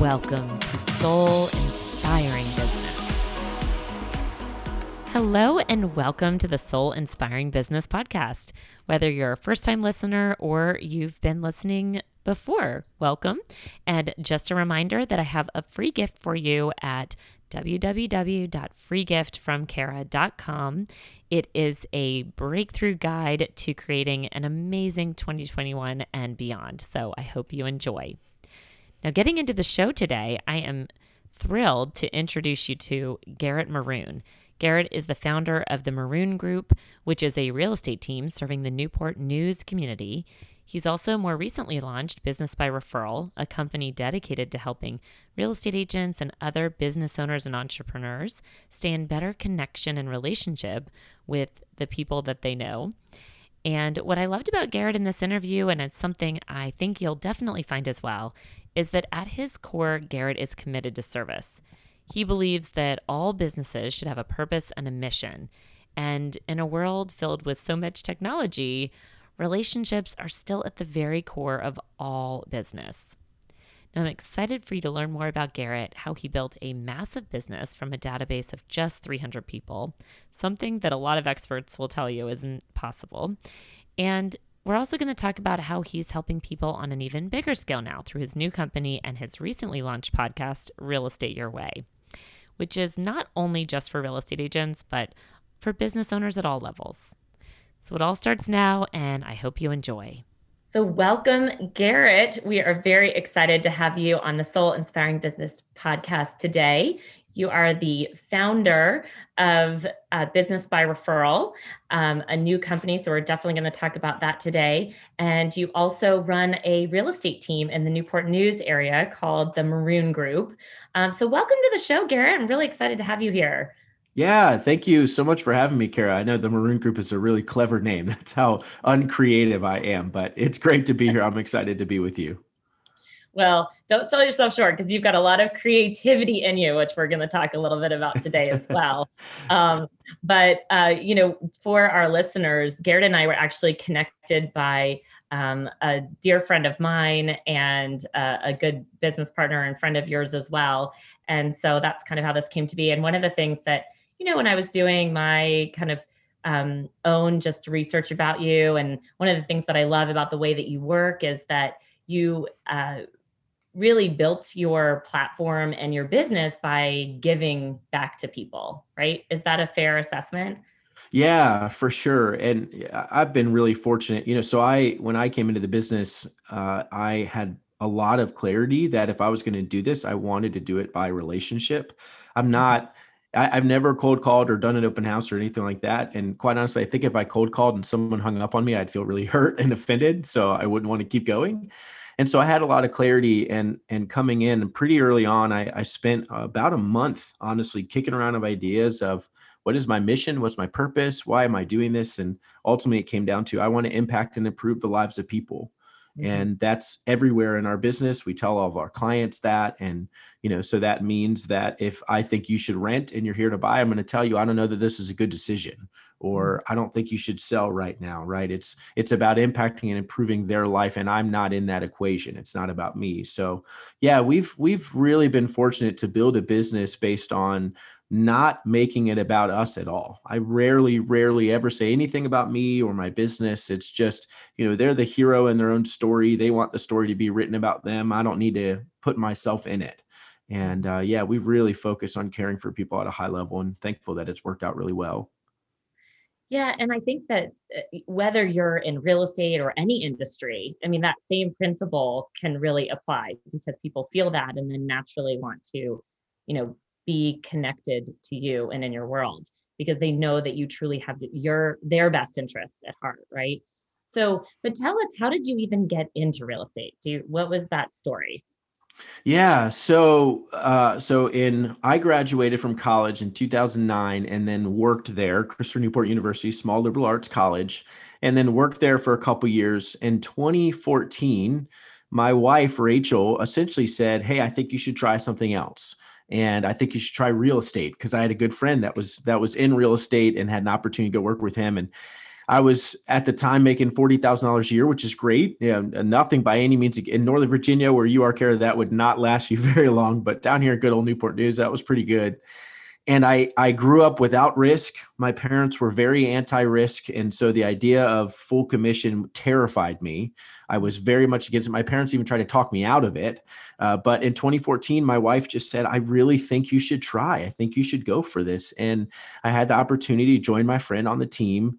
Welcome to Soul Inspiring Business. Hello, and welcome to the Soul Inspiring Business Podcast. Whether you're a first time listener or you've been listening before, welcome. And just a reminder that I have a free gift for you at www.freegiftfromkara.com. It is a breakthrough guide to creating an amazing 2021 and beyond. So I hope you enjoy. Now, getting into the show today, I am thrilled to introduce you to Garrett Maroon. Garrett is the founder of the Maroon Group, which is a real estate team serving the Newport News community. He's also more recently launched Business by Referral, a company dedicated to helping real estate agents and other business owners and entrepreneurs stay in better connection and relationship with the people that they know. And what I loved about Garrett in this interview, and it's something I think you'll definitely find as well, is that at his core, Garrett is committed to service. He believes that all businesses should have a purpose and a mission. And in a world filled with so much technology, relationships are still at the very core of all business. Now, I'm excited for you to learn more about Garrett, how he built a massive business from a database of just 300 people, something that a lot of experts will tell you isn't possible, and we're also going to talk about how he's helping people on an even bigger scale now through his new company and his recently launched podcast, Real Estate Your Way, which is not only just for real estate agents, but for business owners at all levels. So it all starts now, and I hope you enjoy. So, welcome, Garrett. We are very excited to have you on the Soul Inspiring Business podcast today. You are the founder of uh, Business by Referral, um, a new company. So, we're definitely going to talk about that today. And you also run a real estate team in the Newport News area called the Maroon Group. Um, so, welcome to the show, Garrett. I'm really excited to have you here. Yeah, thank you so much for having me, Kara. I know the Maroon Group is a really clever name. That's how uncreative I am, but it's great to be here. I'm excited to be with you. Well, don't sell yourself short because you've got a lot of creativity in you, which we're going to talk a little bit about today as well. um, but uh, you know, for our listeners, Garrett and I were actually connected by um, a dear friend of mine and uh, a good business partner and friend of yours as well. And so that's kind of how this came to be. And one of the things that you know, when I was doing my kind of um, own just research about you, and one of the things that I love about the way that you work is that you uh, really built your platform and your business by giving back to people, right? Is that a fair assessment? Yeah, for sure. And I've been really fortunate. You know, so I, when I came into the business, uh, I had a lot of clarity that if I was going to do this, I wanted to do it by relationship. I'm mm-hmm. not, I, have never cold called or done an open house or anything like that. And quite honestly, I think if I cold called and someone hung up on me, I'd feel really hurt and offended. So I wouldn't want to keep going and so I had a lot of clarity and and coming in pretty early on. I, I spent about a month honestly kicking around of ideas of what is my mission, what's my purpose, why am I doing this, and ultimately it came down to I want to impact and improve the lives of people. Mm-hmm. And that's everywhere in our business. We tell all of our clients that. And, you know, so that means that if I think you should rent and you're here to buy, I'm going to tell you, I don't know that this is a good decision or mm-hmm. I don't think you should sell right now, right? It's it's about impacting and improving their life and I'm not in that equation. It's not about me. So, yeah, we've we've really been fortunate to build a business based on not making it about us at all. I rarely, rarely ever say anything about me or my business. It's just, you know, they're the hero in their own story. They want the story to be written about them. I don't need to put myself in it. And uh, yeah, we've really focused on caring for people at a high level and thankful that it's worked out really well. Yeah, and I think that uh, whether you're in real estate or any industry, I mean, that same principle can really apply because people feel that and then naturally want to, you know, be connected to you and in your world because they know that you truly have your their best interests at heart right so but tell us how did you even get into real estate do you, what was that story Yeah. So, uh, so in I graduated from college in 2009, and then worked there, Christopher Newport University, small liberal arts college, and then worked there for a couple years. In 2014, my wife Rachel essentially said, "Hey, I think you should try something else." And I think you should try real estate because I had a good friend that was that was in real estate and had an opportunity to go work with him and I was at the time making forty thousand dollars a year, which is great. Know, nothing by any means in Northern Virginia, where you are, Kara, that would not last you very long. But down here in good old Newport News, that was pretty good. And I I grew up without risk. My parents were very anti-risk, and so the idea of full commission terrified me. I was very much against it. My parents even tried to talk me out of it. Uh, but in 2014, my wife just said, "I really think you should try. I think you should go for this." And I had the opportunity to join my friend on the team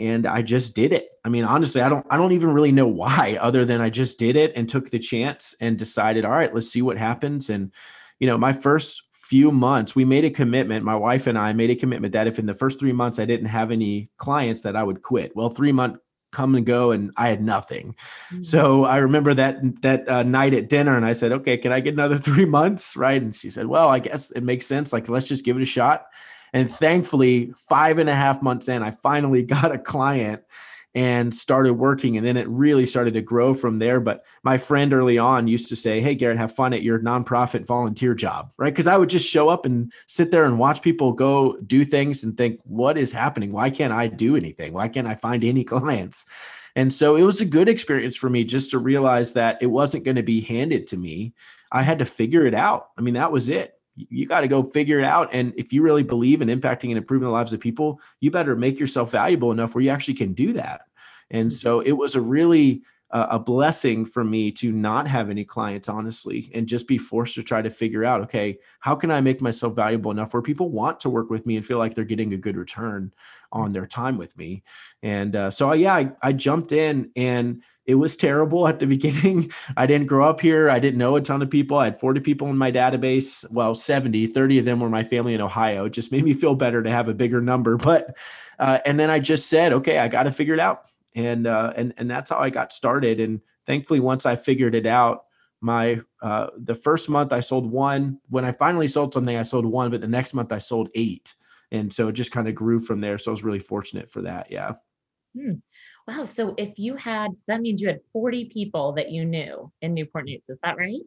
and I just did it. I mean, honestly, I don't I don't even really know why other than I just did it and took the chance and decided, all right, let's see what happens and you know, my first few months, we made a commitment, my wife and I made a commitment that if in the first 3 months I didn't have any clients that I would quit. Well, 3 month come and go and I had nothing. Mm-hmm. So I remember that that uh, night at dinner and I said, "Okay, can I get another 3 months?" right? And she said, "Well, I guess it makes sense like let's just give it a shot." And thankfully, five and a half months in, I finally got a client and started working. And then it really started to grow from there. But my friend early on used to say, Hey, Garrett, have fun at your nonprofit volunteer job, right? Because I would just show up and sit there and watch people go do things and think, What is happening? Why can't I do anything? Why can't I find any clients? And so it was a good experience for me just to realize that it wasn't going to be handed to me. I had to figure it out. I mean, that was it you got to go figure it out. And if you really believe in impacting and improving the lives of people, you better make yourself valuable enough where you actually can do that. And mm-hmm. so it was a really a blessing for me to not have any clients, honestly, and just be forced to try to figure out, okay, how can I make myself valuable enough where people want to work with me and feel like they're getting a good return on their time with me? And uh, so, yeah, I, I jumped in and it was terrible at the beginning. I didn't grow up here. I didn't know a ton of people. I had 40 people in my database. Well, 70, 30 of them were my family in Ohio. It just made me feel better to have a bigger number. But, uh, and then I just said, okay, I got to figure it out. And, uh, and, and that's how I got started. And thankfully, once I figured it out, my, uh, the first month I sold one. When I finally sold something, I sold one, but the next month I sold eight. And so it just kind of grew from there. So I was really fortunate for that. Yeah. Hmm. Wow. So if you had, so that means you had 40 people that you knew in Newport News. Is that right?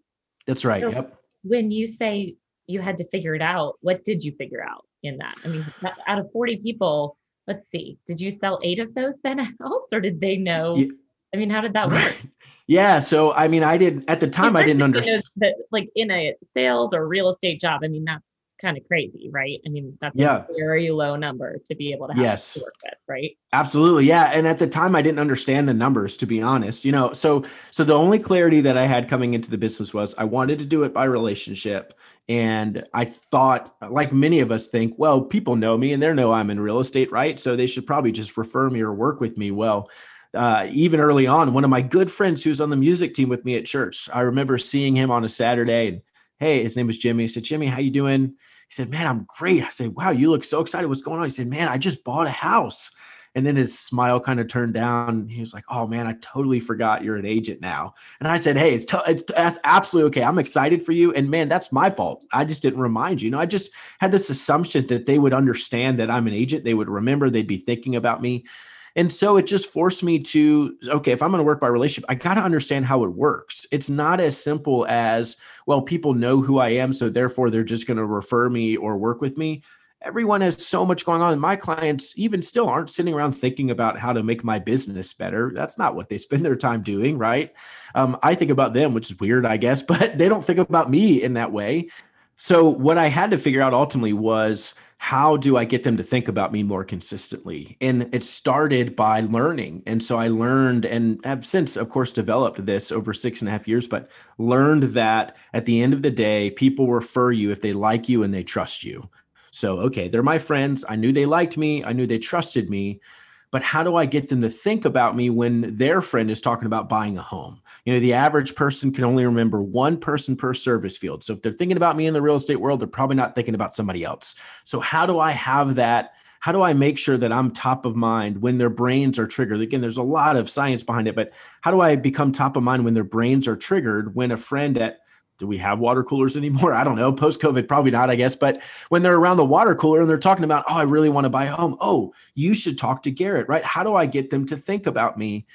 That's right. So yep. When you say you had to figure it out, what did you figure out in that? I mean, out of 40 people, let's see, did you sell eight of those then else or did they know? Yeah. I mean, how did that work? Yeah. So, I mean, I did at the time, I didn't understand that like in a sales or real estate job. I mean, that's kind of crazy, right? I mean, that's yeah. a very low number to be able to yes. To work with, right? Absolutely. Yeah. And at the time I didn't understand the numbers, to be honest. You know, so so the only clarity that I had coming into the business was I wanted to do it by relationship. And I thought, like many of us think, well, people know me and they know I'm in real estate, right? So they should probably just refer me or work with me. Well, uh, even early on, one of my good friends who's on the music team with me at church, I remember seeing him on a Saturday and hey, his name was Jimmy. He said, Jimmy, how you doing? He said, Man, I'm great. I said, Wow, you look so excited. What's going on? He said, Man, I just bought a house. And then his smile kind of turned down. He was like, "Oh man, I totally forgot you're an agent now." And I said, "Hey, it's it's that's absolutely okay. I'm excited for you." And man, that's my fault. I just didn't remind you. You know, I just had this assumption that they would understand that I'm an agent. They would remember. They'd be thinking about me. And so it just forced me to, okay, if I'm going to work by relationship, I got to understand how it works. It's not as simple as, well, people know who I am. So therefore, they're just going to refer me or work with me. Everyone has so much going on. My clients even still aren't sitting around thinking about how to make my business better. That's not what they spend their time doing, right? Um, I think about them, which is weird, I guess, but they don't think about me in that way. So what I had to figure out ultimately was how do I get them to think about me more consistently? And it started by learning. And so I learned and have since, of course, developed this over six and a half years, but learned that at the end of the day, people refer you if they like you and they trust you. So, okay, they're my friends. I knew they liked me, I knew they trusted me but how do I get them to think about me when their friend is talking about buying a home? You know, the average person can only remember one person per service field. So if they're thinking about me in the real estate world, they're probably not thinking about somebody else. So how do I have that? How do I make sure that I'm top of mind when their brains are triggered? Again, there's a lot of science behind it, but how do I become top of mind when their brains are triggered when a friend at do we have water coolers anymore? I don't know. Post COVID, probably not, I guess. But when they're around the water cooler and they're talking about, oh, I really want to buy a home. Oh, you should talk to Garrett, right? How do I get them to think about me?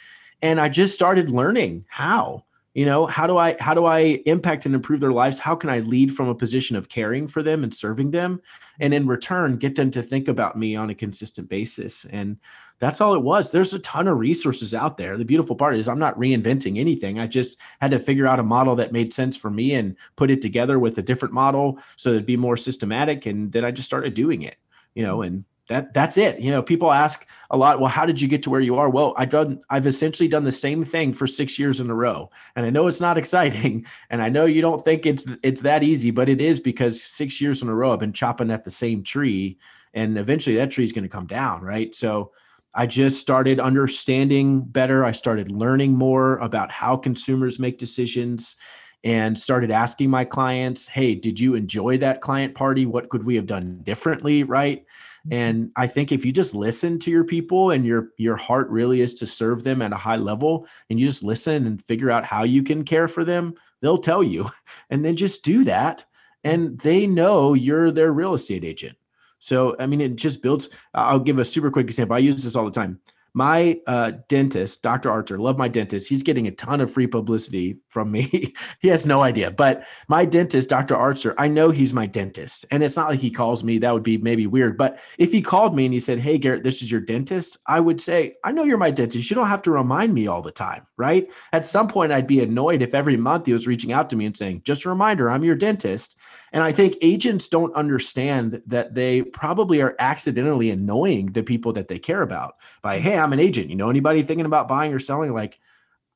And I just started learning how you know how do i how do i impact and improve their lives how can i lead from a position of caring for them and serving them and in return get them to think about me on a consistent basis and that's all it was there's a ton of resources out there the beautiful part is i'm not reinventing anything i just had to figure out a model that made sense for me and put it together with a different model so it'd be more systematic and then i just started doing it you know and that that's it. You know, people ask a lot, well, how did you get to where you are? Well, I've done I've essentially done the same thing for 6 years in a row. And I know it's not exciting, and I know you don't think it's it's that easy, but it is because 6 years in a row I've been chopping at the same tree and eventually that tree is going to come down, right? So I just started understanding better. I started learning more about how consumers make decisions and started asking my clients, "Hey, did you enjoy that client party? What could we have done differently?" right? Mm-hmm. And I think if you just listen to your people and your your heart really is to serve them at a high level and you just listen and figure out how you can care for them, they'll tell you. And then just do that and they know you're their real estate agent. So I mean it just builds I'll give a super quick example. I use this all the time my uh, dentist, Dr. Archer, love my dentist. He's getting a ton of free publicity from me. he has no idea. But my dentist, Dr. Archer, I know he's my dentist. And it's not like he calls me. That would be maybe weird. But if he called me and he said, Hey, Garrett, this is your dentist, I would say, I know you're my dentist. You don't have to remind me all the time. Right. At some point, I'd be annoyed if every month he was reaching out to me and saying, Just a reminder, I'm your dentist. And I think agents don't understand that they probably are accidentally annoying the people that they care about by, mm-hmm. hey, I'm an agent. You know anybody thinking about buying or selling? Like,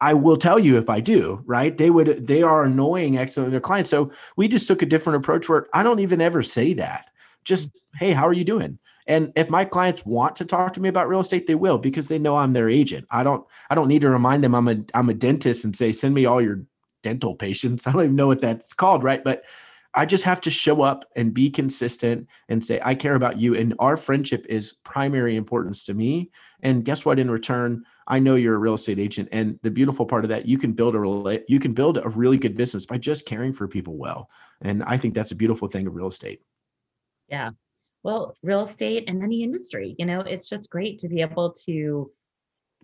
I will tell you if I do, right? They would, they are annoying excellent their clients. So we just took a different approach where I don't even ever say that. Just, mm-hmm. hey, how are you doing? And if my clients want to talk to me about real estate, they will because they know I'm their agent. I don't, I don't need to remind them I'm a, I'm a dentist and say, send me all your dental patients. I don't even know what that's called, right? But I just have to show up and be consistent and say, I care about you. And our friendship is primary importance to me. And guess what? In return, I know you're a real estate agent. And the beautiful part of that, you can build a you can build a really good business by just caring for people well. And I think that's a beautiful thing of real estate. Yeah. Well, real estate and any industry, you know, it's just great to be able to, you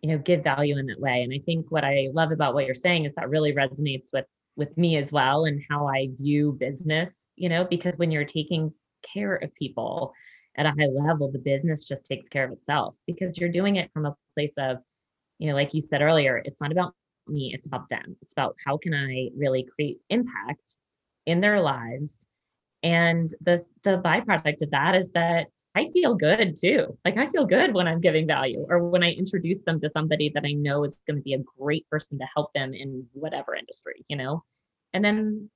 know, give value in that way. And I think what I love about what you're saying is that really resonates with with me as well and how I view business, you know, because when you're taking care of people at a high level, the business just takes care of itself because you're doing it from a place of, you know, like you said earlier, it's not about me, it's about them. It's about how can I really create impact in their lives. And the the byproduct of that is that I feel good too. Like I feel good when I'm giving value or when I introduce them to somebody that I know is going to be a great person to help them in whatever industry, you know? And then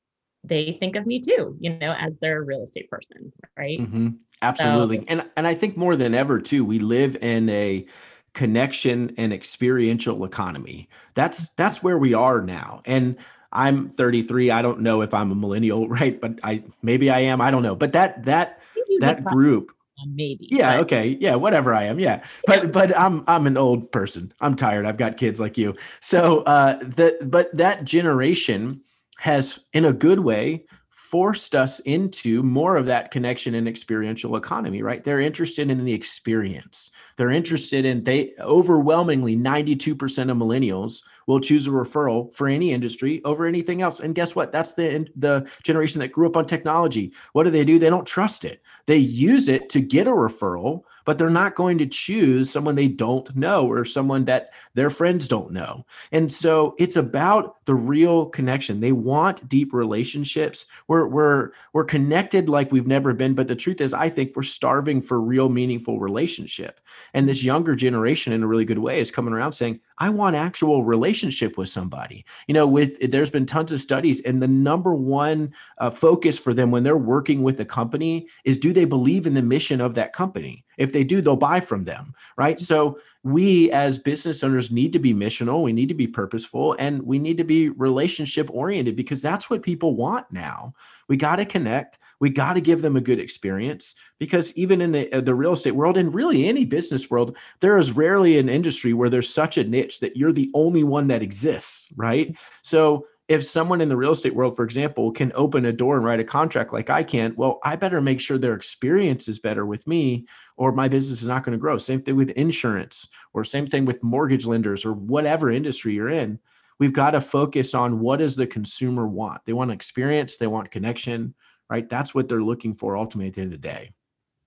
they think of me too, you know, as their real estate person, right? Mm-hmm. Absolutely. So, and and I think more than ever too, we live in a connection and experiential economy. That's that's where we are now. And I'm 33. I don't know if I'm a millennial, right? But I maybe I am. I don't know. But that that that group maybe. Yeah, but. okay. Yeah, whatever I am. Yeah. But yeah. but I'm I'm an old person. I'm tired. I've got kids like you. So uh the but that generation has in a good way forced us into more of that connection and experiential economy, right? They're interested in the experience. They're interested in they overwhelmingly 92% of millennials will choose a referral for any industry over anything else. And guess what? That's the the generation that grew up on technology. What do they do? They don't trust it. They use it to get a referral but they're not going to choose someone they don't know or someone that their friends don't know. And so it's about the real connection. They want deep relationships. We're we're we're connected like we've never been, but the truth is I think we're starving for real meaningful relationship. And this younger generation in a really good way is coming around saying, I want actual relationship with somebody. You know, with there's been tons of studies, and the number one uh, focus for them when they're working with a company is do they believe in the mission of that company? If they do, they'll buy from them, right? So we as business owners need to be missional, we need to be purposeful, and we need to be relationship oriented because that's what people want now. We got to connect. We got to give them a good experience because even in the uh, the real estate world and really any business world, there is rarely an industry where there's such a niche that you're the only one that exists, right? So if someone in the real estate world, for example, can open a door and write a contract like I can, well, I better make sure their experience is better with me, or my business is not going to grow. Same thing with insurance, or same thing with mortgage lenders, or whatever industry you're in. We've got to focus on what does the consumer want? They want experience, they want connection, right? That's what they're looking for ultimately at the end of the day.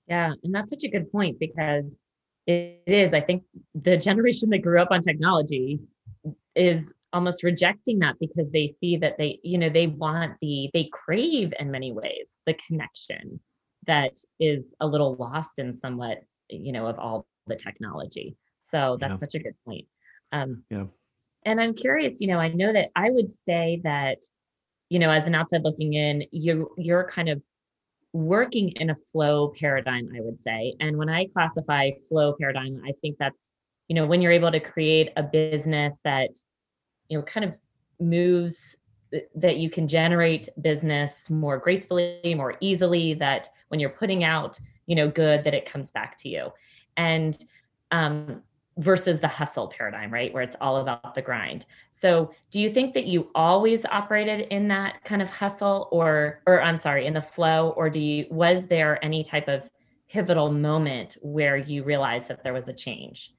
Yeah, and that's such a good point because it is. I think the generation that grew up on technology is almost rejecting that because they see that they you know they want the they crave in many ways the connection that is a little lost in somewhat you know of all the technology. So that's yeah. such a good point. Um yeah. and i'm curious you know i know that i would say that you know as an outside looking in you you're kind of working in a flow paradigm i would say. And when i classify flow paradigm i think that's you know when you're able to create a business that you know kind of moves that you can generate business more gracefully more easily that when you're putting out you know good that it comes back to you. And um versus the hustle paradigm right where it's all about the grind. So do you think that you always operated in that kind of hustle or or i'm sorry in the flow? Or do you was there any type of pivotal moment where you realized that there was a change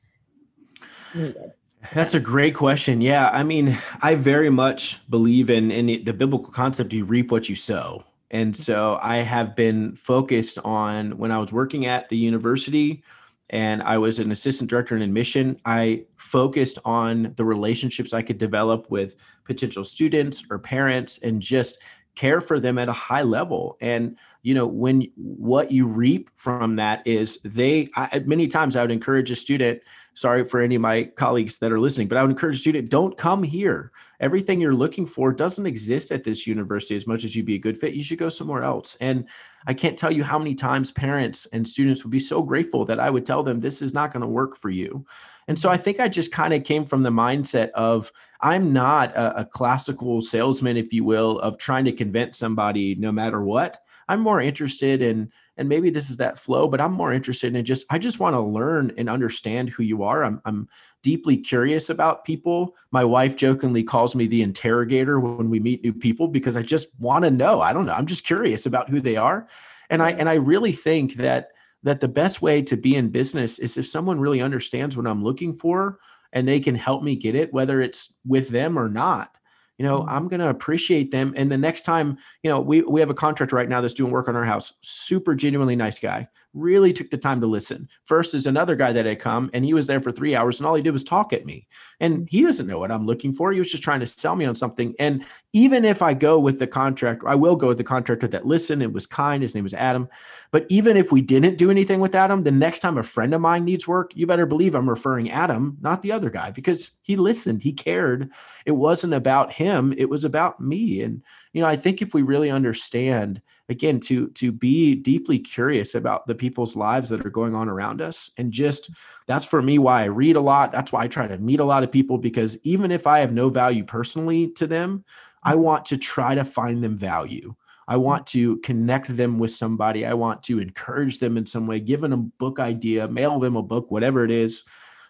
needed that's a great question. Yeah, I mean, I very much believe in in the, the biblical concept you reap what you sow. And mm-hmm. so I have been focused on when I was working at the university and I was an assistant director in admission, I focused on the relationships I could develop with potential students or parents and just care for them at a high level. And you know, when what you reap from that is they I, many times I would encourage a student sorry for any of my colleagues that are listening, but I would encourage you to don't come here. Everything you're looking for doesn't exist at this university as much as you'd be a good fit. You should go somewhere else. And I can't tell you how many times parents and students would be so grateful that I would tell them this is not going to work for you. And so I think I just kind of came from the mindset of I'm not a, a, classical salesman, if you will, of trying to convince somebody no matter what. I'm more interested in and maybe this is that flow but i'm more interested in just i just want to learn and understand who you are. I'm, I'm deeply curious about people. My wife jokingly calls me the interrogator when we meet new people because i just want to know. I don't know. I'm just curious about who they are. And i and i really think that that the best way to be in business is if someone really understands what i'm looking for and they can help me get it whether it's with them or not you know mm-hmm. i'm going to appreciate them and the next time you know we, we have a contractor right now that's doing work on our house super genuinely nice guy really took the time to listen. First versus another guy that had come and he was there for three hours and all he did was talk at me. And he doesn't know what i'm looking for. He was just trying to sell me on something. And even if i go with the contractor i will go with the contractor that listened and was kind. His name was adam. But even if we didn't do anything with adam the next time a friend of mine needs work you better believe i'm referring adam not the other guy because he listened. He cared. It wasn't about him. It was about me. And you know i think if we really understand again to to be deeply curious about the people's lives that are going on around us. And just that's for me why i read a lot. That's why i try to meet a lot of people because even if i have no value personally to them i want to try to find them value. I want to connect them with somebody. I want to encourage them in some way, give them a book idea, mail them a book, whatever it is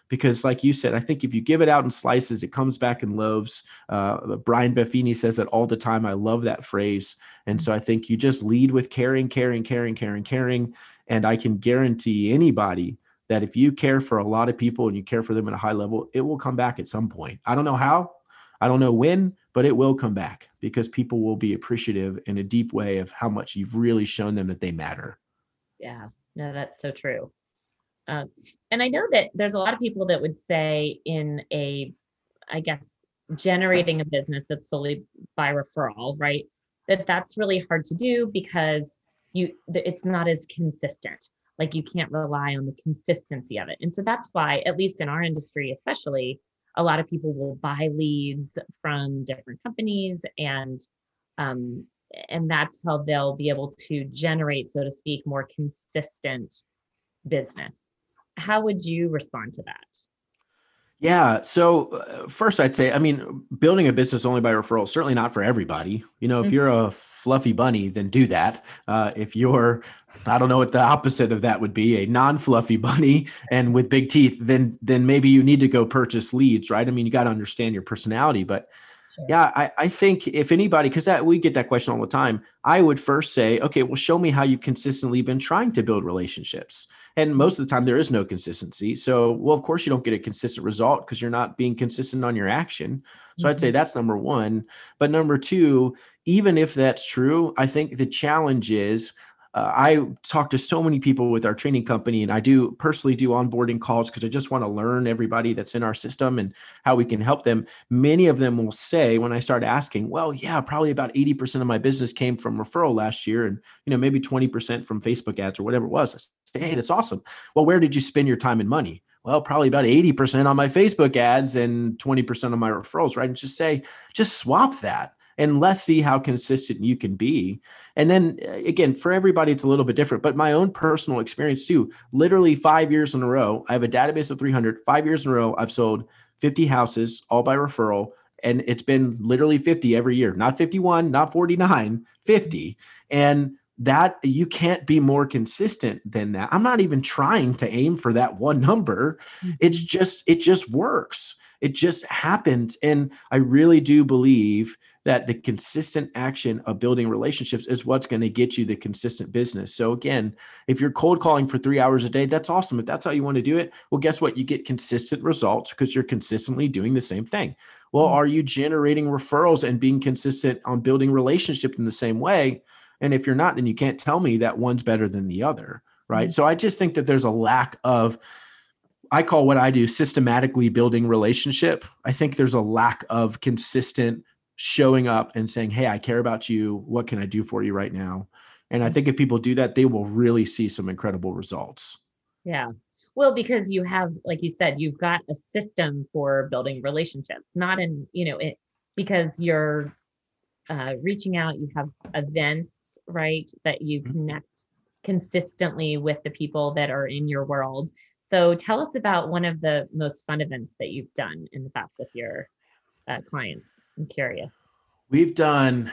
because like you said i think if you give it out in slices it comes back in loaves. Uh, brian buffini says that all the time. I love that phrase. And so i think you just lead with caring caring caring caring caring. And i can guarantee anybody that if you care for a lot of people and you care for them at a high level it will come back at some point. I don't know how. I don't know when but it will come back because people will be appreciative in a deep way of how much you've really shown them that they matter. Yeah. No that's so true um, and I know that there's a lot of people that would say in a, I guess, generating a business that's solely by referral, right? That that's really hard to do because you it's not as consistent. Like you can't rely on the consistency of it. And so that's why, at least in our industry, especially, a lot of people will buy leads from different companies and um, and that's how they'll be able to generate, so to speak, more consistent business how would you respond to that? Yeah. So uh, first, I'd say, I mean, building a business only by referral certainly not for everybody. You know, if mm-hmm. you're a fluffy bunny, then do that. Uh, if you're, I don't know what the opposite of that would be, a non-fluffy bunny and with big teeth, then then maybe you need to go purchase leads, right? I mean, you got to understand your personality, but Yeah, I, I think if anybody, because that we get that question all the time, I would first say, okay, well, show me how you've consistently been trying to build relationships. And most of the time, there is no consistency. So, well, of course, you don't get a consistent result because you're not being consistent on your action. So, mm-hmm. I'd say mm-hmm. that's number one. But number two, even if that's true, I think the challenge is uh, I talk to so many people with our training company, and I do personally do onboarding calls because I just want to learn everybody that's in our system and how we can help them. Many of them will say when I start asking, "Well, yeah, probably about eighty percent of my business came from referral last year, and you know maybe twenty percent from Facebook ads or whatever it was." I say, "Hey, that's awesome. Well, where did you spend your time and money?" Well, probably about 80% on my Facebook ads and 20% on my referrals, right? And just say, just swap that and let's see how consistent you can be. And then uh, again, for everybody, it's a little bit different, but my own personal experience too, literally five years in a row, I have a database of 300, five years in a row, I've sold 50 houses all by referral. And it's been literally 50 every year, not 51, not 49, 50. And that you can't be more consistent than that. I'm not even trying to aim for that one number. Mm-hmm. It's just, it just works. It just happens. And I really do believe that the consistent action of building relationships is what's going to get you the consistent business. So again, if you're cold calling for three hours a day, that's awesome. If that's how you want to do it, well, guess what? You get consistent results because you're consistently doing the same thing. Well, mm-hmm. are you generating referrals and being consistent on building relationship in the same way? And if you're not, then you can't tell me that one's better than the other. Right. Mm-hmm. So I just think that there's a lack of I call what I do systematically building relationship. I think there's a lack of consistent showing up and saying, Hey, I care about you. What can I do for you right now? And I mm-hmm. think if people do that, they will really see some incredible results. Yeah. Well, because you have, like you said, you've got a system for building relationships, not in, you know, it because you're uh, reaching out, you have events, right, that you mm-hmm. connect consistently with the people that are in your world. So tell us about one of the most fun events that you've done in the past with your uh, clients. I'm curious. We've done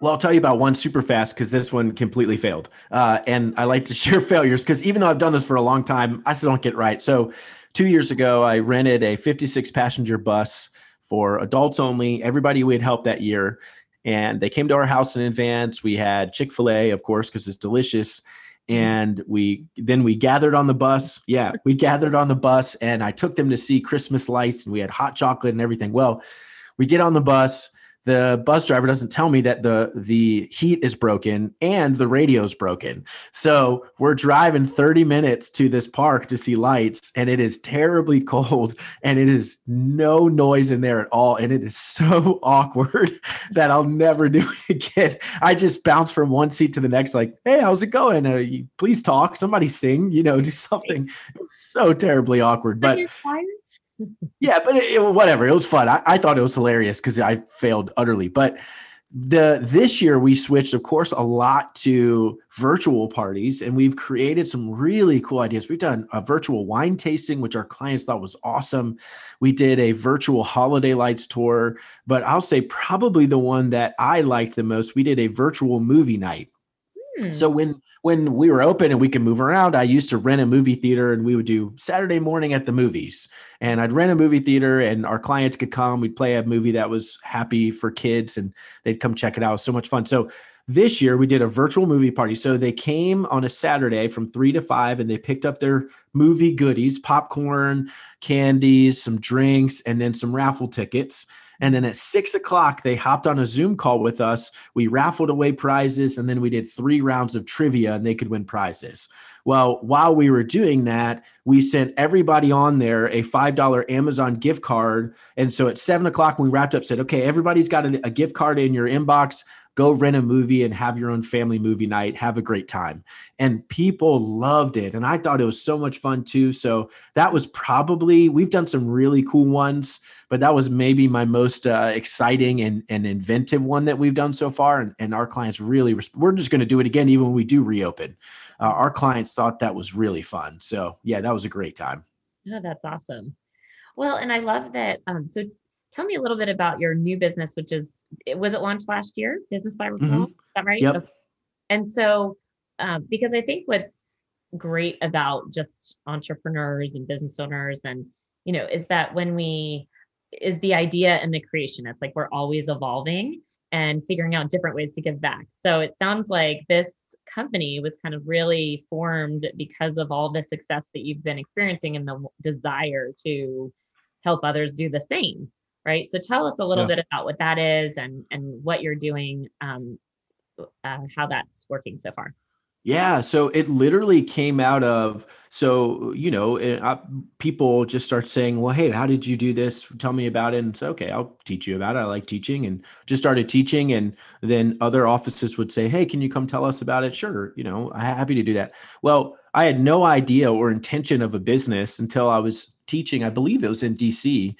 well, I'll tell you about one super fast because this one completely failed. Uh, and I like to share failures because even though I've done this for a long time, I still don't get right. So, two years ago, I rented a 56 passenger bus for adults only, everybody we had helped that year. And they came to our house in advance. We had Chick fil A, of course, because it's delicious. Mm-hmm. And we then we gathered on the bus. Yeah, we gathered on the bus and I took them to see Christmas lights and we had hot chocolate and everything. Well, we get on the bus. The bus driver doesn't tell me that the the heat is broken and the radio's broken. So we're driving 30 minutes to this park to see lights, and it is terribly cold, and it is no noise in there at all, and it is so awkward that I'll never do it again. I just bounce from one seat to the next, like, "Hey, how's it going? Uh, please talk. Somebody sing. You know, do something." It was so terribly awkward, but yeah, but it, it, whatever. It was fun. I, I thought it was hilarious because I failed utterly. But the this year we switched, of course, a lot to virtual parties, and we've created some really cool ideas. We've done a virtual wine tasting, which our clients thought was awesome. We did a virtual holiday lights tour, but I'll say probably the one that I liked the most. We did a virtual movie night. Hmm. So when when we were open and we could move around, I used to rent a movie theater and we would do Saturday morning at the movies. And I'd rent a movie theater and our clients could come. We'd play a movie that was happy for kids and they'd come check it out. It was so much fun. So this year we did a virtual movie party. So they came on a Saturday from three to five and they picked up their movie goodies, popcorn, candies, some drinks, and then some raffle tickets and then at six o'clock, they hopped on a Zoom call with us. We raffled away prizes, and then we did three rounds of trivia, and they could win prizes. Well, while we were doing that, we sent everybody on there a $5 Amazon gift card. And so at seven o'clock, when we wrapped up, said, okay, everybody's got a, a gift card in your inbox go rent a movie and have your own family movie night have a great time. And people loved it and i thought it was so much fun too. So that was probably we've done some really cool ones but that was maybe my most uh, exciting and, and inventive one that we've done so far and, and our clients really we're just going to do it again even when we do reopen. Uh, our clients thought that was really fun. So yeah that was a great time. Yeah that's awesome. Well and i love that um, so tell me a little bit about your new business, which is was it launched last year? Business by referral, mm-hmm. is that right? Yep. Okay. And so, um, because I think what's great about just entrepreneurs and business owners, and you know, is that when we is the idea and the creation. It's like we're always evolving and figuring out different ways to give back. So it sounds like this company was kind of really formed because of all the success that you've been experiencing and the desire to help others do the same right so tell us a little yeah. bit about what that is and and what you're doing um, uh, how that's working so far yeah, so it literally came out of so you know it, uh, people just start saying, "Well, hey, how did you do this? Tell me about it." And so, okay, I'll teach you about it. I like teaching, and just started teaching. And then other offices would say, "Hey, can you come tell us about it?" Sure, you know, I'm happy to do that. Well, I had no idea or intention of a business until I was teaching. I believe it was in DC.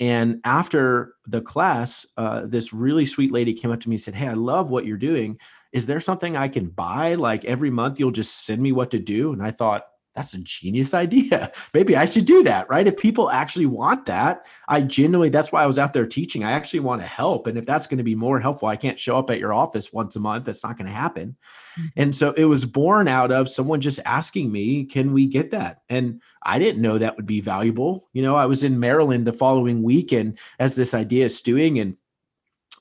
And after the class, uh, this really sweet lady came up to me and said, "Hey, I love what you're doing." is there something I can buy? Like every month you'll just send me what to do. And I thought, that's a genius idea. Maybe I should do that, right? If people actually want that, I genuinely, that's why I was out there teaching. I actually want to help. And if that's going to be more helpful, I can't show up at your office once a month. That's not going to happen. Mm-hmm. And so it was born out of someone just asking me, can we get that? And I didn't know that would be valuable. You know, I was in Maryland the following week and as this idea is stewing and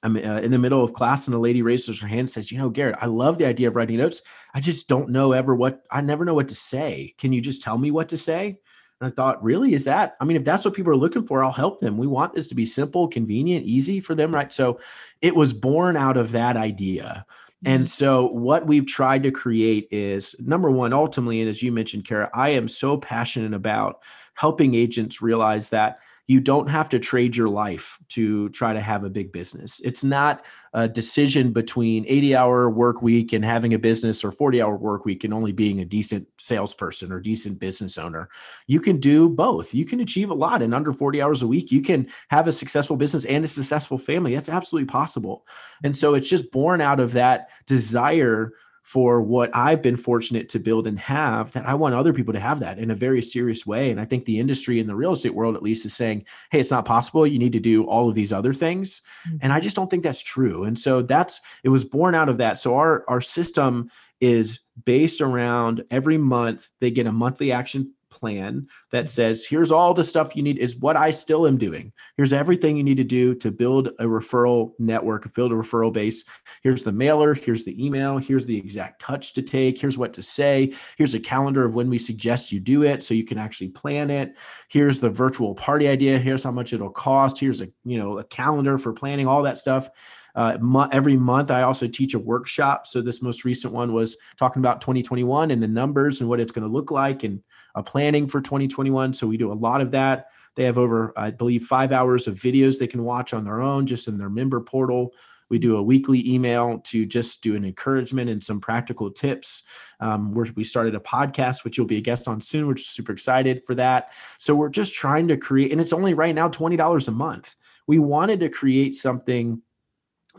I'm uh, in the middle of class and a lady raises her hand and says, You know, Garrett, I love the idea of writing notes. I just don't know ever what, I never know what to say. Can you just tell me what to say? And I thought, Really? Is that, I mean, if that's what people are looking for, I'll help them. We want this to be simple, convenient, easy for them, right? So it was born out of that idea. And mm-hmm. so, what we've tried to create is number one, ultimately, and as you mentioned, Kara, I am so passionate about helping agents realize that you don't have to trade your life to try to have a big business. It's not a decision between 80 hour work week and having a business or 40 hour work week and only being a decent salesperson or decent business owner. You can do both. You can achieve a lot in under 40 hours a week. You can have a successful business and a successful family. That's absolutely possible. And so it's just born out of that desire for what I've been fortunate to build and have that I want other people to have that in a very serious way. And I think the industry in the real estate world, at least, is saying, hey, it's not possible. You need to do all of these other things. Mm-hmm. And I just don't think that's true. And so that's it was born out of that. So our our system is based around every month they get a monthly action plan that says here's all the stuff you need is what I still am doing. Here's everything you need to do to build a referral network, build a referral base. Here's the mailer, here's the email, here's the exact touch to take, here's what to say, here's a calendar of when we suggest you do it so you can actually plan it. Here's the virtual party idea, here's how much it'll cost, here's a, you know, a calendar for planning all that stuff. Uh, mo- every month, I also teach a workshop. So this most recent one was talking about 2021 and the numbers and what it's going to look like and uh, planning for 2021. So we do a lot of that. They have over, I believe, five hours of videos they can watch on their own, just in their member portal. We do a weekly email to just do an encouragement and some practical tips. Um, we started a podcast, which you'll be a guest on soon. We're super excited for that. So we're just trying to create, and it's only right now $20 a month. We wanted to create something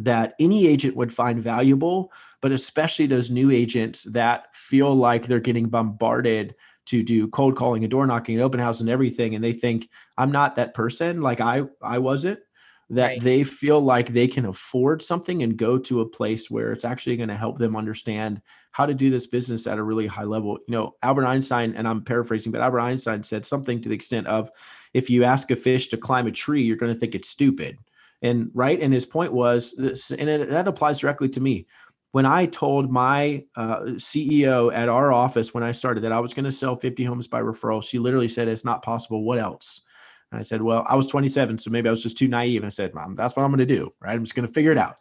that any agent would find valuable, but especially those new agents that feel like they're getting bombarded to do cold calling and door knocking and open house and everything and they think i'm not that person like i i wasn't that right. they feel like they can afford something and go to a place where it's actually going to help them understand how to do this business at a really high level you know albert einstein and i'm paraphrasing but albert einstein said something to the extent of if you ask a fish to climb a tree you're going to think it's stupid and right and his point was this and it, that applies directly to me when I told my uh, CEO at our office when I started that I was going to sell 50 homes by referral, she literally said, It's not possible. What else? And I said, Well, I was 27, so maybe I was just too naive. And I said, Mom, that's what I'm going to do. Right. I'm just going to figure it out.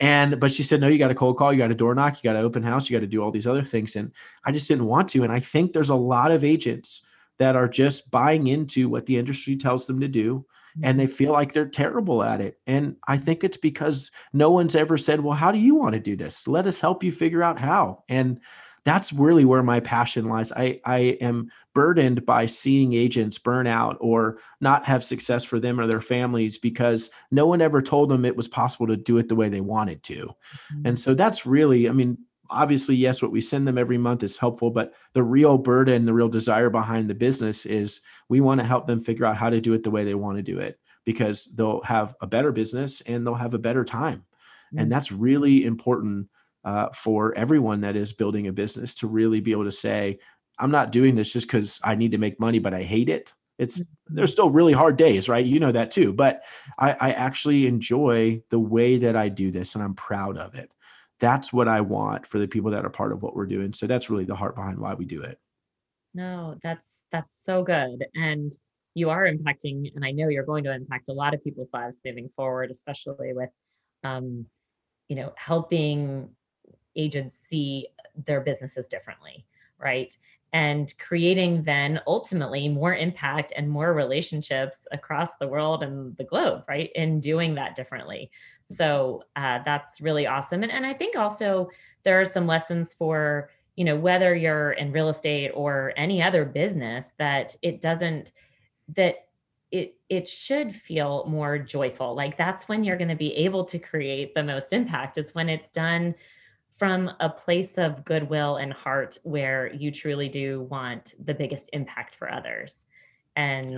And, but she said, No, you got a cold call, you got a door knock, you got to open house, you got to do all these other things. And I just didn't want to. And I think there's a lot of agents that are just buying into what the industry tells them to do and they feel like they're terrible at it. And I think it's because no one's ever said, Well, how do you want to do this? Let us help you figure out how. And that's really where my passion lies. I, I am burdened by seeing agents burn out or not have success for them or their families because no one ever told them it was possible to do it the way they wanted to. Mm-hmm. And so that's really, I mean, obviously, yes, what we send them every month is helpful, but the real burden, the real desire behind the business is we want to help them figure out how to do it the way they want to do it because they'll have a better business and they'll have a better time. Mm-hmm. And that's really important uh, for everyone that is building a business to really be able to say, I'm not doing this just because I need to make money, but I hate it it's mm-hmm. there's still really hard days, right? You know that too. But I, I actually enjoy the way that I do this and I'm proud of it. That's what I want for the people that are part of what we're doing. So that's really the heart behind why we do it. No, that's that's so good. And you are impacting, and I know you're going to impact a lot of people's lives moving forward, especially with um, you know, helping agents see their businesses differently, right? And creating then ultimately more impact and more relationships across the world and the globe, right? In doing that differently. So uh, that's really awesome. And, and I think also there are some lessons for, you know, whether you're in real estate or any other business that it doesn't, that it it should feel more joyful like that's when you're going to be able to create the most impact is when it's done from a place of goodwill and heart where you truly do want the biggest impact for others. And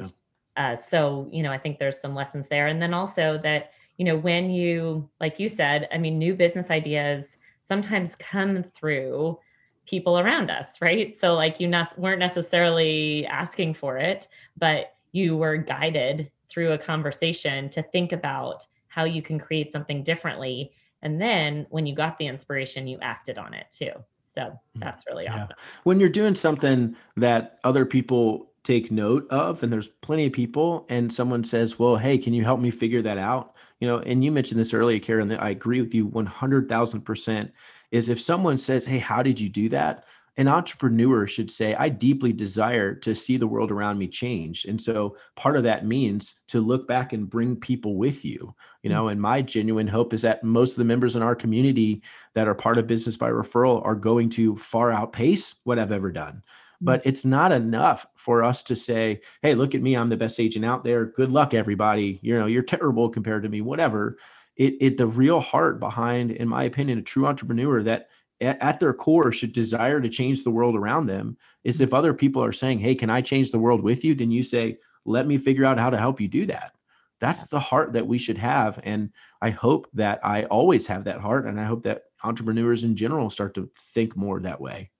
yeah. uh, so you know i think there's some lessons there. And then also that you know when you like you said i mean new business ideas sometimes come through people around us right? So like you ne- weren't necessarily asking for it but you were guided through a conversation to think about how you can create something differently and then when you got the inspiration you acted on it too so mm-hmm. that's really yeah. awesome when you're doing something that other people take note of and there's plenty of people and someone says well hey can you help me figure that out you know and you mentioned this earlier kara that i agree with you 100000% is if someone says hey how did you do that an entrepreneur should say, I deeply desire to see the world around me change. And so part of that means to look back and bring people with you, you mm. know, and my genuine hope is that most of the members in our community that are part of business by referral are going to far outpace what I've ever done. Mm. But it's not enough for us to say, hey, look at me, I'm the best agent out there. Good luck, everybody. You know, you're terrible compared to me, whatever. It, it the real heart behind, in my opinion, a true entrepreneur that at their core should desire to change the world around them is if other people are saying hey can i change the world with you? Then you say let me figure out how to help you do that. That's the heart that we should have and i hope that i always have that heart and i hope that entrepreneurs in general start to think more that way.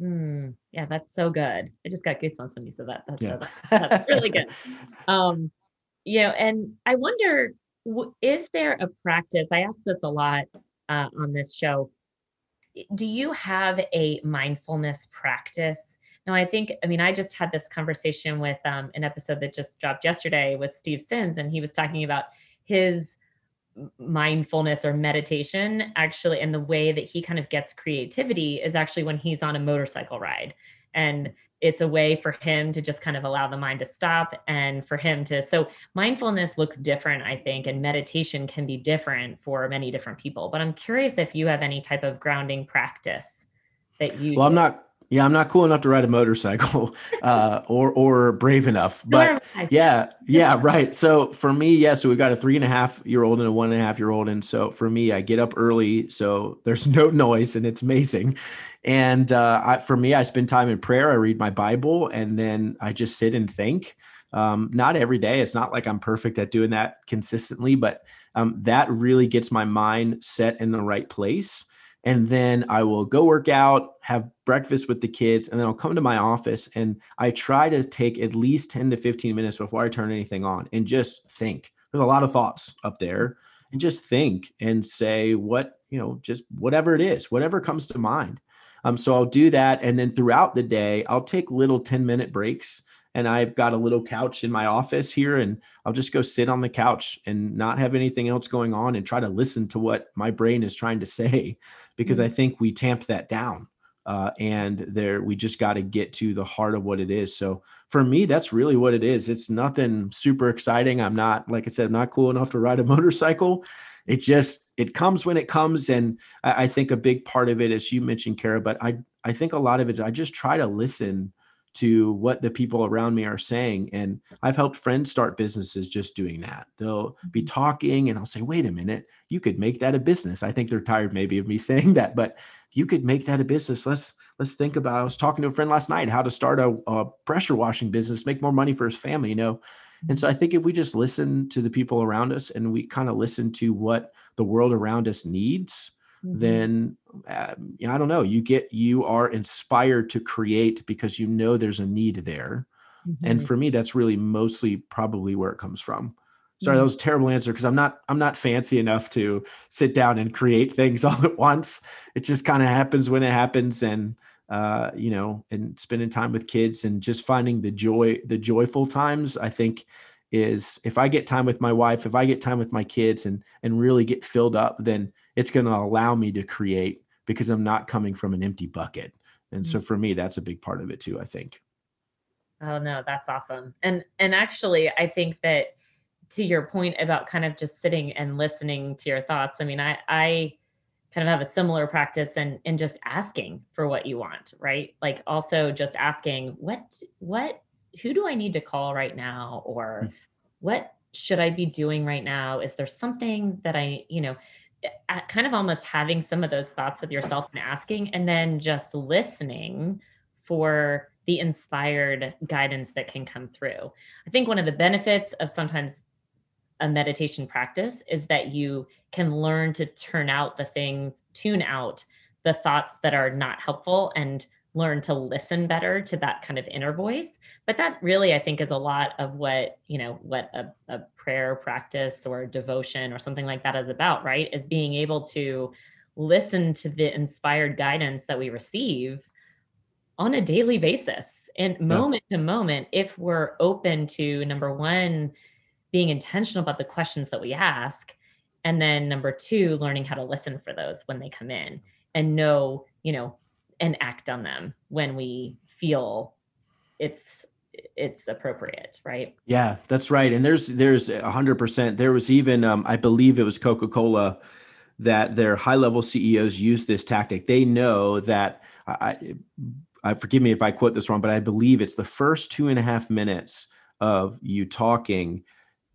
Mm, yeah that's so good. I just got goosebumps when you said that. That's, yeah. so, that's really good. Um you know and i wonder is there a practice i ask this a lot uh, on this show do you have a mindfulness practice? Now, I think, I mean, I just had this conversation with um, an episode that just dropped yesterday with Steve Sins, and he was talking about his mindfulness or meditation actually and the way that he kind of gets creativity is actually when he's on a motorcycle ride and it's a way for him to just kind of allow the mind to stop and for him to so mindfulness looks different i think and meditation can be different for many different people but i'm curious if you have any type of grounding practice that you well i'm not yeah i'm not cool enough to ride a motorcycle uh, or or brave enough but yeah yeah right so for me yeah so we've got a three and a half year old and a one and a half year old and so for me i get up early so there's no noise and it's amazing and uh, I, for me, I spend time in prayer. I read my Bible, and then I just sit and think. Um, not every day. It's not like I'm perfect at doing that consistently, but um, that really gets my mind set in the right place. And then I will go work out, have breakfast with the kids, and then I'll come to my office and I try to take at least 10 to 15 minutes before I turn anything on and just think. There's a lot of thoughts up there and just think and say what, you know, just whatever it is, whatever comes to mind. Um, so I'll do that. And then throughout the day, I'll take little 10 minute breaks. And I've got a little couch in my office here, and I'll just go sit on the couch and not have anything else going on and try to listen to what my brain is trying to say because mm-hmm. I think we tamp that down. Uh, and there we just got to get to the heart of what it is so for me that's really what it is it's nothing super exciting i'm not like i said i'm not cool enough to ride a motorcycle it just it comes when it comes and I, I, think a big part of it as you mentioned kara but i i think a lot of it i just try to listen to what the people around me are saying and i've helped friends start businesses just doing that. They'll be mm-hmm. talking and i'll say wait a minute you could make that a business. I think they're tired maybe of me saying that but you could make that a business. Let's let's think about i was talking to a friend last night how to start a, a pressure washing business make more money for his family you know? And so I think if we just listen to the people around us and we kind of listen to what the world around us needs, mm-hmm. then uh, I don't know, you get you are inspired to create because you know there's a need there. Mm-hmm. And for me, that's really mostly probably where it comes from. Sorry, mm-hmm. that was a terrible answer because I'm not I'm not fancy enough to sit down and create things all at once. It just kind of happens when it happens, and uh, you know, and spending time with kids and just finding the joy, the joyful times. I think is if I get time with my wife, if I get time with my kids, and and really get filled up, then it's going to allow me to create because I'm not coming from an empty bucket. And so mm. for me, that's a big part of it too. I think. Oh no, that's awesome. And and actually, I think that to your point about kind of just sitting and listening to your thoughts. I mean, I I kind of have a similar practice and and just asking for what you want, right? Like also just asking what what who do I need to call right now or mm. what should I be doing right now? Is there something that I, you know, kind of almost having some of those thoughts with yourself and asking and then just listening for the inspired guidance that can come through. I think one of the benefits of sometimes a meditation practice is that you can learn to turn out the things, tune out the thoughts that are not helpful and learn to listen better to that kind of inner voice. But that really i think is a lot of what you know what a, a prayer practice or devotion or something like that is about right? Is being able to listen to the inspired guidance that we receive on a daily basis. And yeah. moment to moment if we're open to number one being intentional about the questions that we ask and then number two learning how to listen for those when they come in and know you know and act on them when we feel it's it's appropriate right? Yeah that's right. And there's there's a hundred percent. There was even um, i believe it was coca-cola that their high level ceos use this tactic. They know that i i forgive me if i quote this wrong but i believe it's the first two and a half minutes of you talking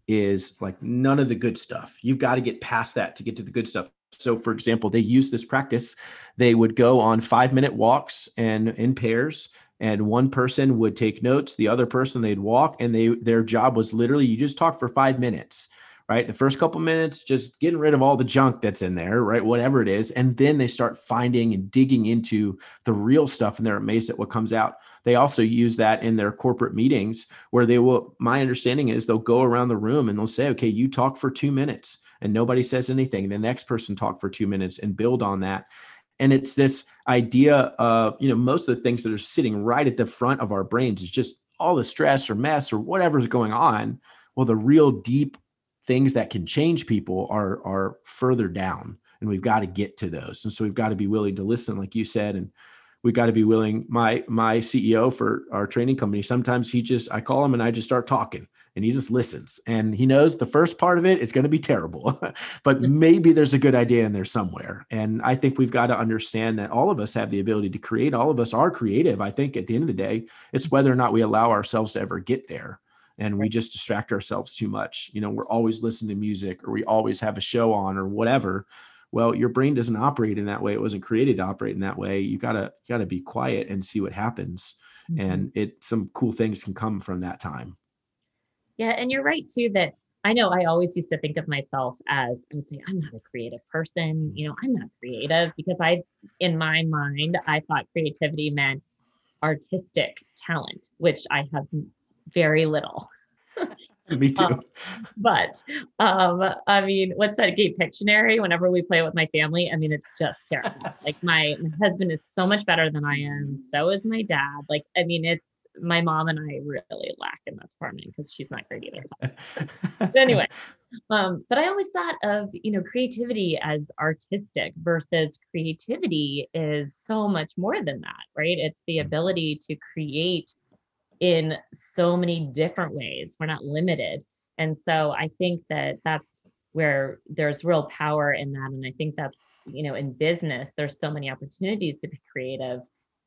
is like none of the good stuff. You've got to get past that to get to the good stuff so, for example, they use this practice. They would go on five minute walks and in pairs, and one person would take notes, the other person they'd walk, and they their job was literally you just talk for five minutes, right? The first couple minutes, just getting rid of all the junk that's in there, right? Whatever it is, and then they start finding and digging into the real stuff, and they're amazed at what comes out. They also use that in their corporate meetings where they will. My understanding is they'll go around the room and they'll say, "Okay, you talk for two minutes." And nobody says anything. The next person talk for two minutes and build on that. And it's this idea of, you know, most of the things that are sitting right at the front of our brains is just all the stress or mess or whatever's going on. Well, the real deep things that can change people are are further down. And we've got to get to those. And so we've got to be willing to listen, like you said, and we've got to be willing. My my CEO for our training company, sometimes he just I call him and I just start talking and he just listens and he knows the first part of it is going to be terrible but maybe there's a good idea in there somewhere and i think we've got to understand that all of us have the ability to create all of us are creative i think at the end of the day it's whether or not we allow ourselves to ever get there and we just distract ourselves too much you know we're always listening to music or we always have a show on or whatever well your brain doesn't operate in that way it wasn't created to operate in that way you gotta you gotta be quiet and see what happens mm-hmm. and it some cool things can come from that time yeah, and you're right too that I know I always used to think of myself as I would say I'm not a creative person, you know, I'm not creative because I in my mind I thought creativity meant artistic talent, which I have very little. Me too. Um, but um, I mean, what's that gay Pictionary? Whenever we play with my family, I mean, it's just terrible. like my, my husband is so much better than I am. So is my dad. Like, I mean, it's my mom and I really lack in that department because she's not great either. but anyway, um, but I always thought of you know creativity as artistic versus creativity is so much more than that, right? It's the mm. ability to create in so many different ways. We're not limited, and so I think that that's where there's real power in that, and I think that's you know in business there's so many opportunities to be creative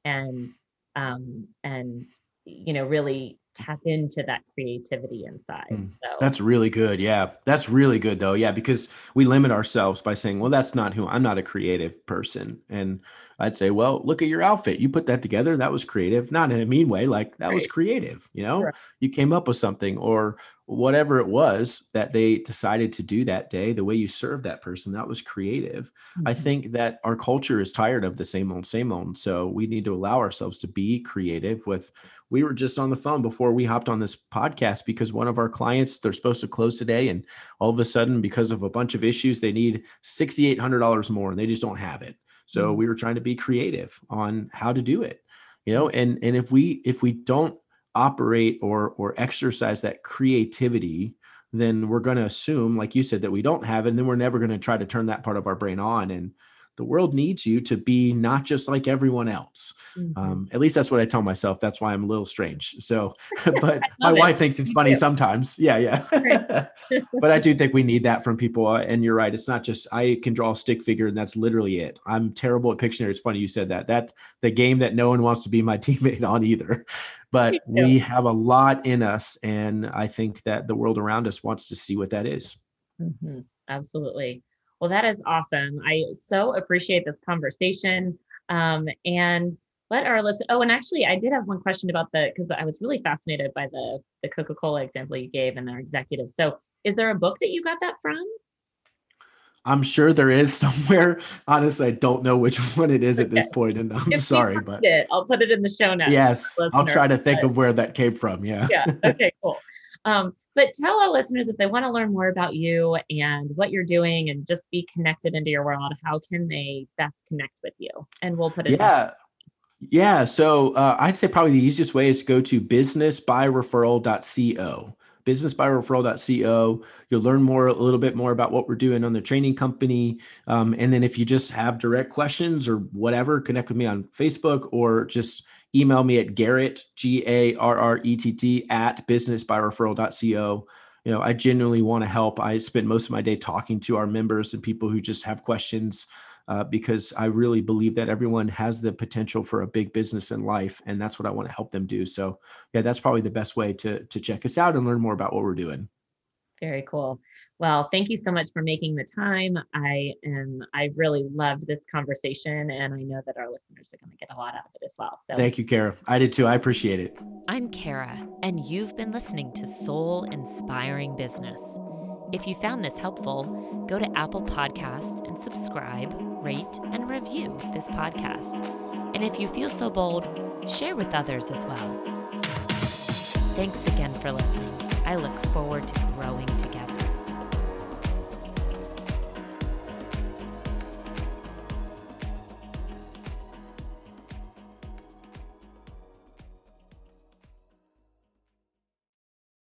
and um, and you know really tap into that creativity inside mm, so that's really good yeah. That's really good though yeah because we limit ourselves by saying well that's not who i'm not a creative person and i'd say well look at your outfit. You put that together that was creative not in a mean way like that right. was creative you know? You came up with something or whatever it was that they decided to do that day the way you served that person that was creative. Mm-hmm. i think that our culture is tired of the same old same old so we need to allow ourselves to be creative with we were just on the phone before we hopped on this podcast because one of our clients they're supposed to close today and all of a sudden because of a bunch of issues they need $6800 more and they just don't have it so mm-hmm. we were trying to be creative on how to do it you know and and if we if we don't operate or or exercise that creativity then we're going to assume like you said that we don't have it and then we're never going to try to turn that part of our brain on and the world needs you to be not just like everyone else. Mm-hmm. Um, at least that's what I tell myself. That's why I'm a little strange. So, but my it. wife thinks it's you funny do. sometimes. Yeah, yeah. but I do think we need that from people. Uh, and you're right. It's not just I can draw a stick figure and that's literally it. I'm terrible at Pictionary. It's funny you said that. That the game that no one wants to be my teammate on either. But we have a lot in us, and I think that the world around us wants to see what that is. Mm-hmm. Absolutely. Well, that is awesome. I so appreciate this conversation. Um, and let our list. Oh, and actually, I did have one question about the because I was really fascinated by the the Coca Cola example you gave and their executives. So, is there a book that you got that from? I'm sure there is somewhere. Honestly, I don't know which one it is okay. at this point, and I'm if sorry, but it, I'll put it in the show notes. Yes, I'll try to think but, of where that came from. Yeah. Yeah. Okay. Cool. Um, but tell our listeners if they want to learn more about you and what you're doing and just be connected into your world, how can they best connect with you? And we'll put it. Yeah. Yeah. So uh, I'd say probably the easiest way is to go to businessbyreferral.co businessbyreferral.co. You'll learn more, a little bit more about what we're doing on the training company. Um, and then if you just have direct questions or whatever, connect with me on Facebook or just email me at Garrett, G A R R E T T, at businessbyreferral.co. You know, I genuinely want to help. I spend most of my day talking to our members and people who just have questions uh, because I really believe that everyone has the potential for a big business in life, and that's what I want to help them do. So, yeah, that's probably the best way to to check us out and learn more about what we're doing. Very cool. Well, thank you so much for making the time. I am I've really loved this conversation and I know that our listeners are going to get a lot out of it as well. So Thank you, Kara. I did too. I appreciate it. I'm Kara and you've been listening to Soul Inspiring Business. If you found this helpful, go to Apple Podcast and subscribe, rate, and review this podcast. And if you feel so bold, share with others as well. Thanks again for listening. I look forward to growing together.